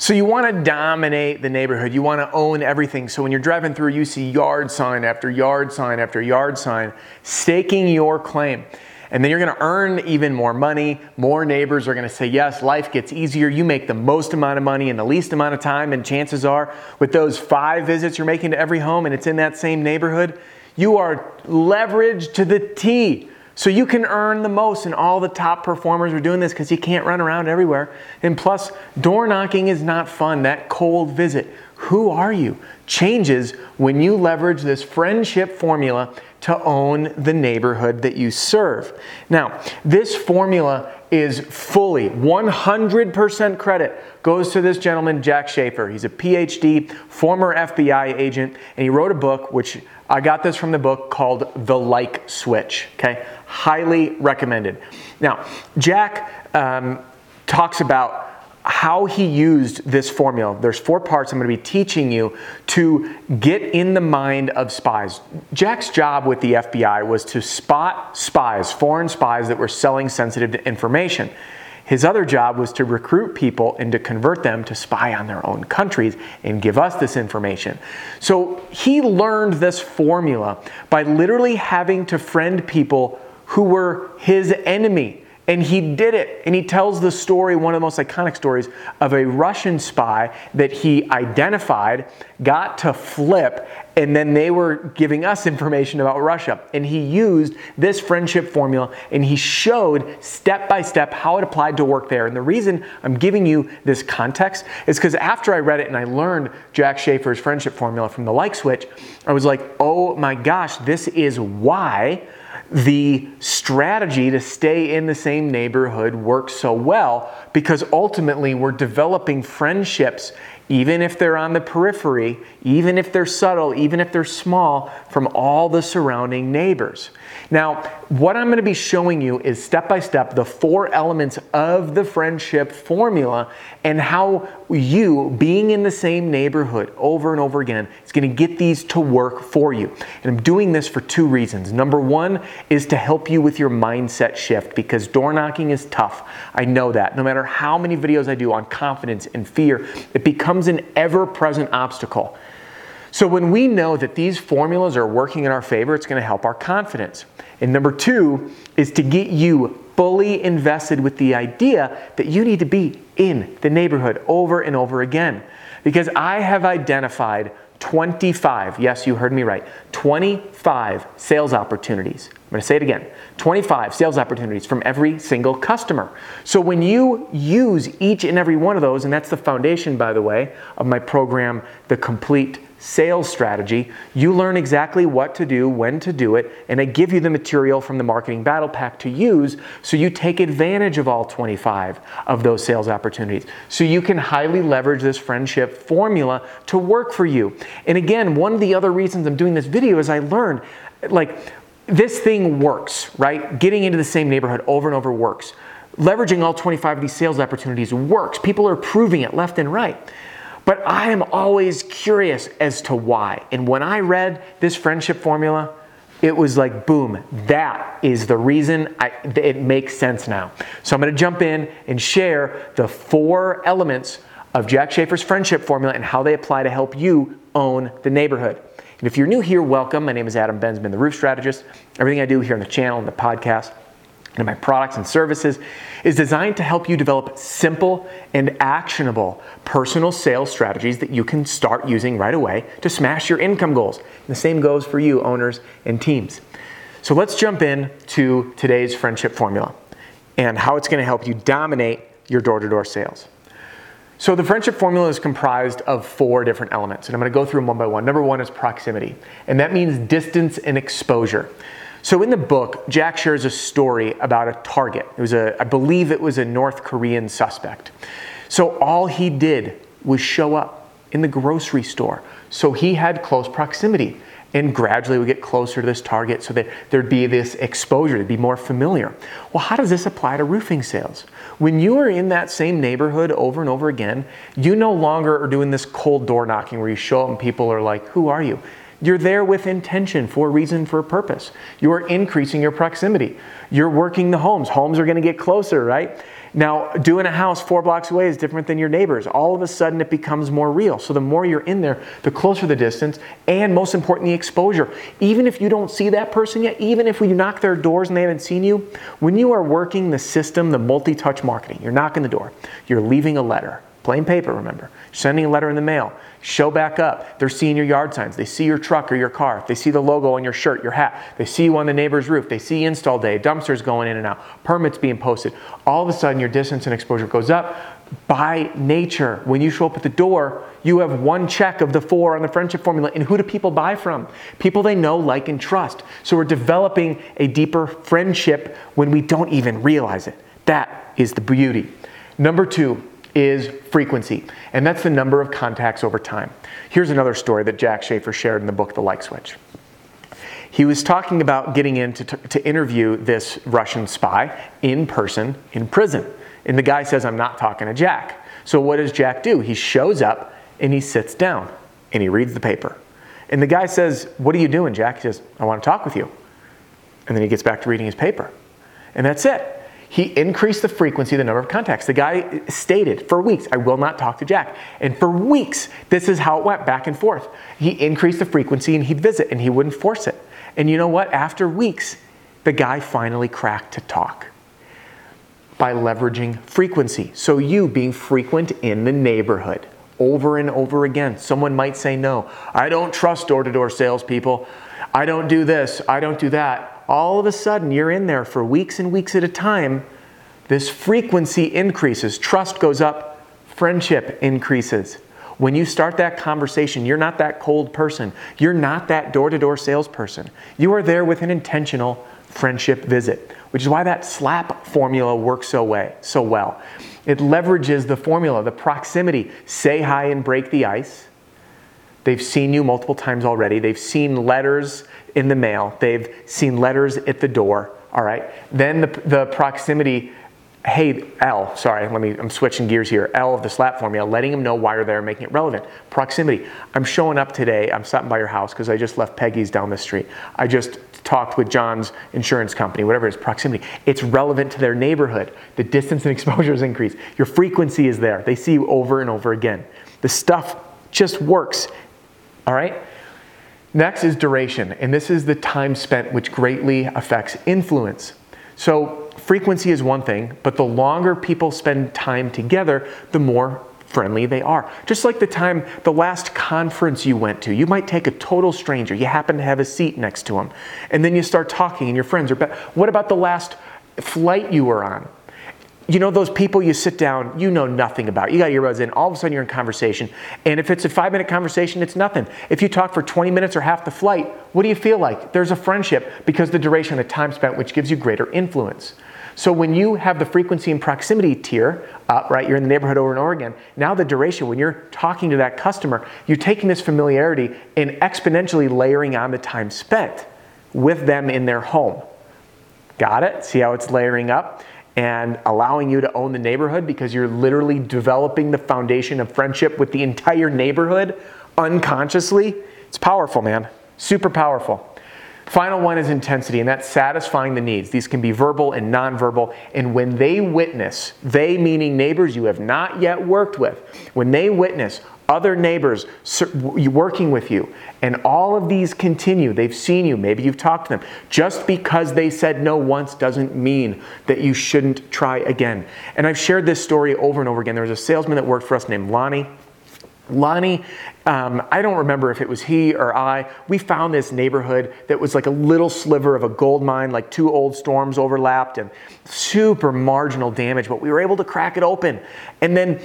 So you want to dominate the neighborhood. You want to own everything. So when you're driving through, you see yard sign after yard sign after yard sign, staking your claim. And then you're going to earn even more money. More neighbors are going to say, yes, life gets easier. You make the most amount of money in the least amount of time. And chances are, with those five visits you're making to every home and it's in that same neighborhood, you are leveraged to the T. So you can earn the most, and all the top performers are doing this because you can't run around everywhere. And plus, door knocking is not fun. That cold visit, who are you, changes when you leverage this friendship formula to own the neighborhood that you serve. Now, this formula is fully 100% credit goes to this gentleman, Jack Schafer. He's a PhD, former FBI agent, and he wrote a book, which I got this from the book called The Like Switch. Okay, highly recommended. Now, Jack um, talks about how he used this formula. There's four parts I'm going to be teaching you to get in the mind of spies. Jack's job with the FBI was to spot spies, foreign spies that were selling sensitive information. His other job was to recruit people and to convert them to spy on their own countries and give us this information. So he learned this formula by literally having to friend people who were his enemy. And he did it. And he tells the story, one of the most iconic stories, of a Russian spy that he identified, got to flip, and then they were giving us information about Russia. And he used this friendship formula and he showed step by step how it applied to work there. And the reason I'm giving you this context is because after I read it and I learned Jack Schafer's friendship formula from the like switch, I was like, oh my gosh, this is why the strategy to stay in the same neighborhood works so well because ultimately we're developing friendships even if they're on the periphery, even if they're subtle, even if they're small, from all the surrounding neighbors. Now, what I'm going to be showing you is step by step the four elements of the friendship formula and how you, being in the same neighborhood over and over again, is going to get these to work for you. And I'm doing this for two reasons. Number one is to help you with your mindset shift because door knocking is tough. I know that. No matter how many videos I do on confidence and fear, it becomes an ever present obstacle. So when we know that these formulas are working in our favor, it's going to help our confidence. And number two is to get you fully invested with the idea that you need to be in the neighborhood over and over again. Because I have identified 25, yes, you heard me right, 25 sales opportunities. I'm going to say it again 25 sales opportunities from every single customer. So when you use each and every one of those, and that's the foundation, by the way, of my program, The Complete sales strategy, you learn exactly what to do, when to do it, and I give you the material from the marketing battle pack to use so you take advantage of all 25 of those sales opportunities. So you can highly leverage this friendship formula to work for you. And again, one of the other reasons I'm doing this video is I learned like this thing works, right? Getting into the same neighborhood over and over works. Leveraging all 25 of these sales opportunities works. People are proving it left and right. But I am always curious as to why. And when I read this friendship formula, it was like, boom, that is the reason I, it makes sense now. So I'm to jump in and share the four elements of Jack Schafer's friendship formula and how they apply to help you own the neighborhood. And if you're new here, welcome. My name is Adam Bensman, the roof strategist. Everything I do here on the channel and the podcast and my products and services is designed to help you develop simple and actionable personal sales strategies that you can start using right away to smash your income goals. And the same goes for you, owners and teams. So let's jump in to today's friendship formula and how it's going to help you dominate your door to door sales. So the friendship formula is comprised of four different elements, and I'm going to go through them one by one. Number one is proximity, and that means distance and exposure. So in the book, Jack shares a story about a target. It was a, I believe it was a North Korean suspect. So all he did was show up in the grocery store. So he had close proximity and gradually we get closer to this target so that there'd be this exposure, to be more familiar. Well, how does this apply to roofing sales? When you are in that same neighborhood over and over again, you no longer are doing this cold door knocking where you show up and people are like, Who are you? You're there with intention, for a reason, for a purpose. You're increasing your proximity. You're working the homes. Homes are going to get closer, right? Now, doing a house four blocks away is different than your neighbors. All of a sudden, it becomes more real. So, the more you're in there, the closer the distance, and most importantly, the exposure. Even if you don't see that person yet, even if you knock their doors and they haven't seen you, when you are working the system, the multi touch marketing, you're knocking the door, you're leaving a letter, plain paper, remember, sending a letter in the mail, show back up. They're seeing your yard signs. They see your truck or your car. They see the logo on your shirt, your hat. They see you on the neighbor's roof. They see install day, dumpsters going in and out, permits being posted. All of a sudden, your distance and exposure goes up. By nature, when you show up at the door, you have one check of the four on the friendship formula. And who do people buy from? People they know, like, and trust. So we're developing a deeper friendship when we don't even realize it. That is the beauty. Number two, is frequency, and that's the number of contacts over time. Here's another story that Jack Schafer shared in the book The Like Switch. He was talking about getting in to, to interview this Russian spy in person in prison. And the guy says, I'm not talking to Jack. So what does Jack do? He shows up and he sits down and he reads the paper. And the guy says, What are you doing, Jack? He says, I want to talk with you. And then he gets back to reading his paper. And that's it. He increased the frequency, the number of contacts. The guy stated for weeks, I will not talk to Jack. And for weeks, this is how it went back and forth. He increased the frequency and he'd visit and he wouldn't force it. And you know what? After weeks, the guy finally cracked to talk by leveraging frequency. So, you being frequent in the neighborhood over and over again. Someone might say, No, I don't trust door to door salespeople. I don't do this. I don't do that all of a sudden you're in there for weeks and weeks at a time, this frequency increases, trust goes up, friendship increases. When you start that conversation, you're not that cold person. You're not that door to door salesperson. You are there with an intentional friendship visit, which is why that SLAP formula works so, way, so well. It leverages the formula, the proximity. Say hi and break the ice. They've seen you multiple times already. They've seen letters in the mail. They've seen letters at the door. All right. Then the, the proximity. Hey, L, sorry, let me, I'm switching gears here. L of the SLAP formula, letting them know why you're there, making it relevant. Proximity. I'm showing up today. I'm stopping by your house because I just left Peggy's down the street. I just talked with John's insurance company, whatever it is, proximity. It's relevant to their neighborhood. The distance and exposure is increased. Your frequency is there. They see you over and over again. The stuff just works. All right? Next is duration, and this is the time spent which greatly affects influence. So, frequency is one thing, but the longer people spend time together, the more friendly they are. Just like the time, the last conference you went to, you might take a total stranger, you happen to have a seat next to them, and then you start talking, and your friends are. Be- what about the last flight you were on? You know those people you sit down, you know nothing about. You got your earbuds in, all of a sudden you're in conversation. And if it's a five minute conversation, it's nothing. If you talk for 20 minutes or half the flight, what do you feel like? There's a friendship because the duration, of the time spent, which gives you greater influence. So when you have the frequency and proximity tier up, right, you're in the neighborhood over and over again. Now the duration, when you're talking to that customer, you're taking this familiarity and exponentially layering on the time spent with them in their home. Got it? See how it's layering up? And allowing you to own the neighborhood because you're literally developing the foundation of friendship with the entire neighborhood unconsciously. It's powerful, man. Super powerful. Final one is intensity, and that's satisfying the needs. These can be verbal and nonverbal. And when they witness, they meaning neighbors you have not yet worked with, when they witness other neighbors working with you, and all of these continue. They've seen you, maybe you've talked to them. Just because they said no once doesn't mean that you shouldn't try again. And I've shared this story over and over again. There was a salesman that worked for us named Lonnie. Lonnie, um, I don't remember if it was he or I, we found this neighborhood that was like a little sliver of a gold mine, like two old storms overlapped and super marginal damage, but we were able to crack it open. And then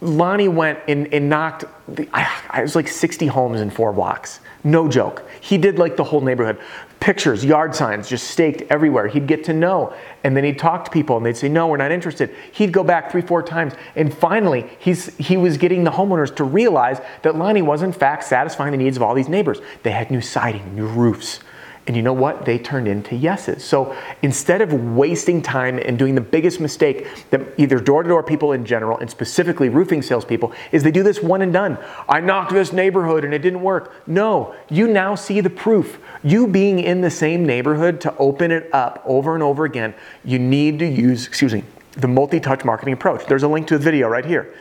Lonnie went and, and knocked, the, I, I was like 60 homes in four blocks. No joke. He did like the whole neighborhood. Pictures, yard signs just staked everywhere. He'd get to know. And then he'd talk to people and they'd say, No, we're not interested. He'd go back three, four times. And finally, he's, he was getting the homeowners to realize that Lonnie was, in fact, satisfying the needs of all these neighbors. They had new siding, new roofs, and you know what? They turned into yeses. So instead of wasting time and doing the biggest mistake that either door to door people in general and specifically roofing salespeople is they do this one and done. I knocked this neighborhood and it didn't work. No, you now see the proof. You being in the same neighborhood to open it up over and over again, you need to use, excuse me, the multi touch marketing approach. There's a link to the video right here.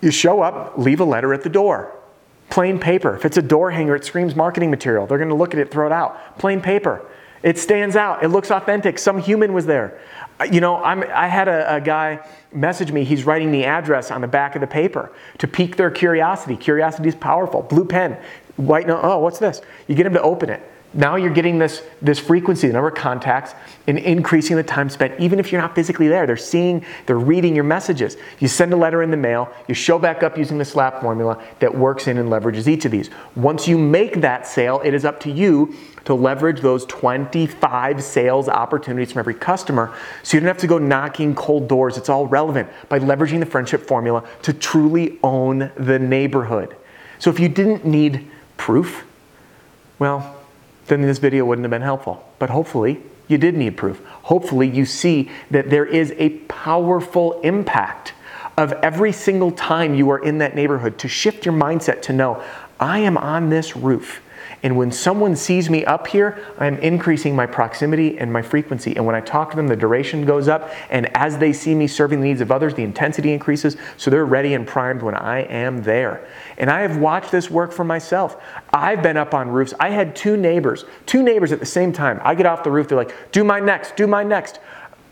You show up, leave a letter at the door Plain paper. If it's a door hanger, it screams marketing material. They're going to look at it, throw it out. Plain paper. It stands out. It looks authentic. Some human was there. Uh, you know, I'm, i had a, a, guy message me. He's writing the address on the back of the paper to pique their curiosity. Curiosity is powerful. Blue pen, white note. Oh, what's this? You get him to open it. Now you're getting this, this frequency, the number of contacts, and increasing the time spent, even if you're not physically there. They're seeing, they're reading your messages. You send a letter in the mail, you show back up using the SLAP formula that works in and leverages each of these. Once you make that sale, it is up to you to leverage those 25 sales opportunities from every customer so you don't have to go knocking cold doors. It's all relevant by leveraging the friendship formula to truly own the neighborhood. So if you didn't need proof, well, then this video wouldn't have been helpful. But hopefully, you did need proof. Hopefully, you see that there is a powerful impact of every single time you are in that neighborhood to shift your mindset to know, I am on this roof. And when someone sees me up here, I'm increasing my proximity and my frequency. And when I talk to them, the duration goes up. And as they see me serving the needs of others, the intensity increases. So they're ready and primed when I am there. And I have watched this work for myself. I've been up on roofs. I had two neighbors, two neighbors at the same time. I get off the roof, they're like, do my next, do my next.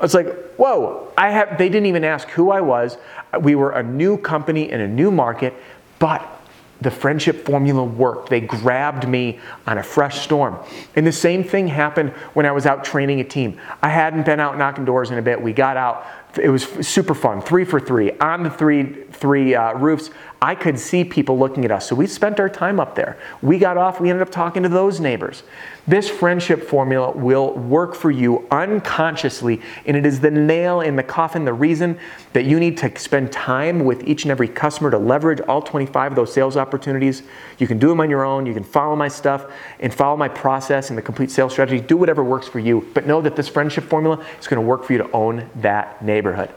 It's like, whoa, I have, they didn't even ask who I was. We were a new company in a new market, but the friendship formula worked. They grabbed me on a fresh storm. And the same thing happened when I was out training a team. I hadn't been out knocking doors in a bit. We got out. It was super fun, three for three on the three three uh, roofs. I could see people looking at us. So we spent our time up there. We got off, we ended up talking to those neighbors. This friendship formula will work for you unconsciously, and it is the nail in the coffin, the reason that you need to spend time with each and every customer to leverage all 25 of those sales opportunities. You can do them on your own, you can follow my stuff and follow my process and the complete sales strategy. Do whatever works for you, but know that this friendship formula is going to work for you to own that neighborhood.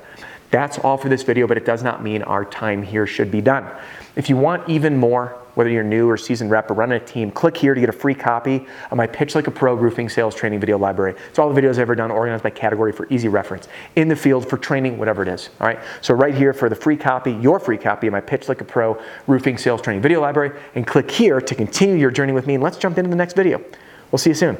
That's all for this video, but it does not mean our time here should be done. If you want even more, whether you're new or seasoned rep or running a team, click here to get a free copy of my Pitch Like a Pro roofing sales training video library. It's all the videos I've ever done organized by category for easy reference in the field for training, whatever it is. All right. So right here for the free copy, your free copy of my Pitch Like a Pro roofing sales training video library, and click here to continue your journey with me. And let's jump into the next video. We'll see you soon.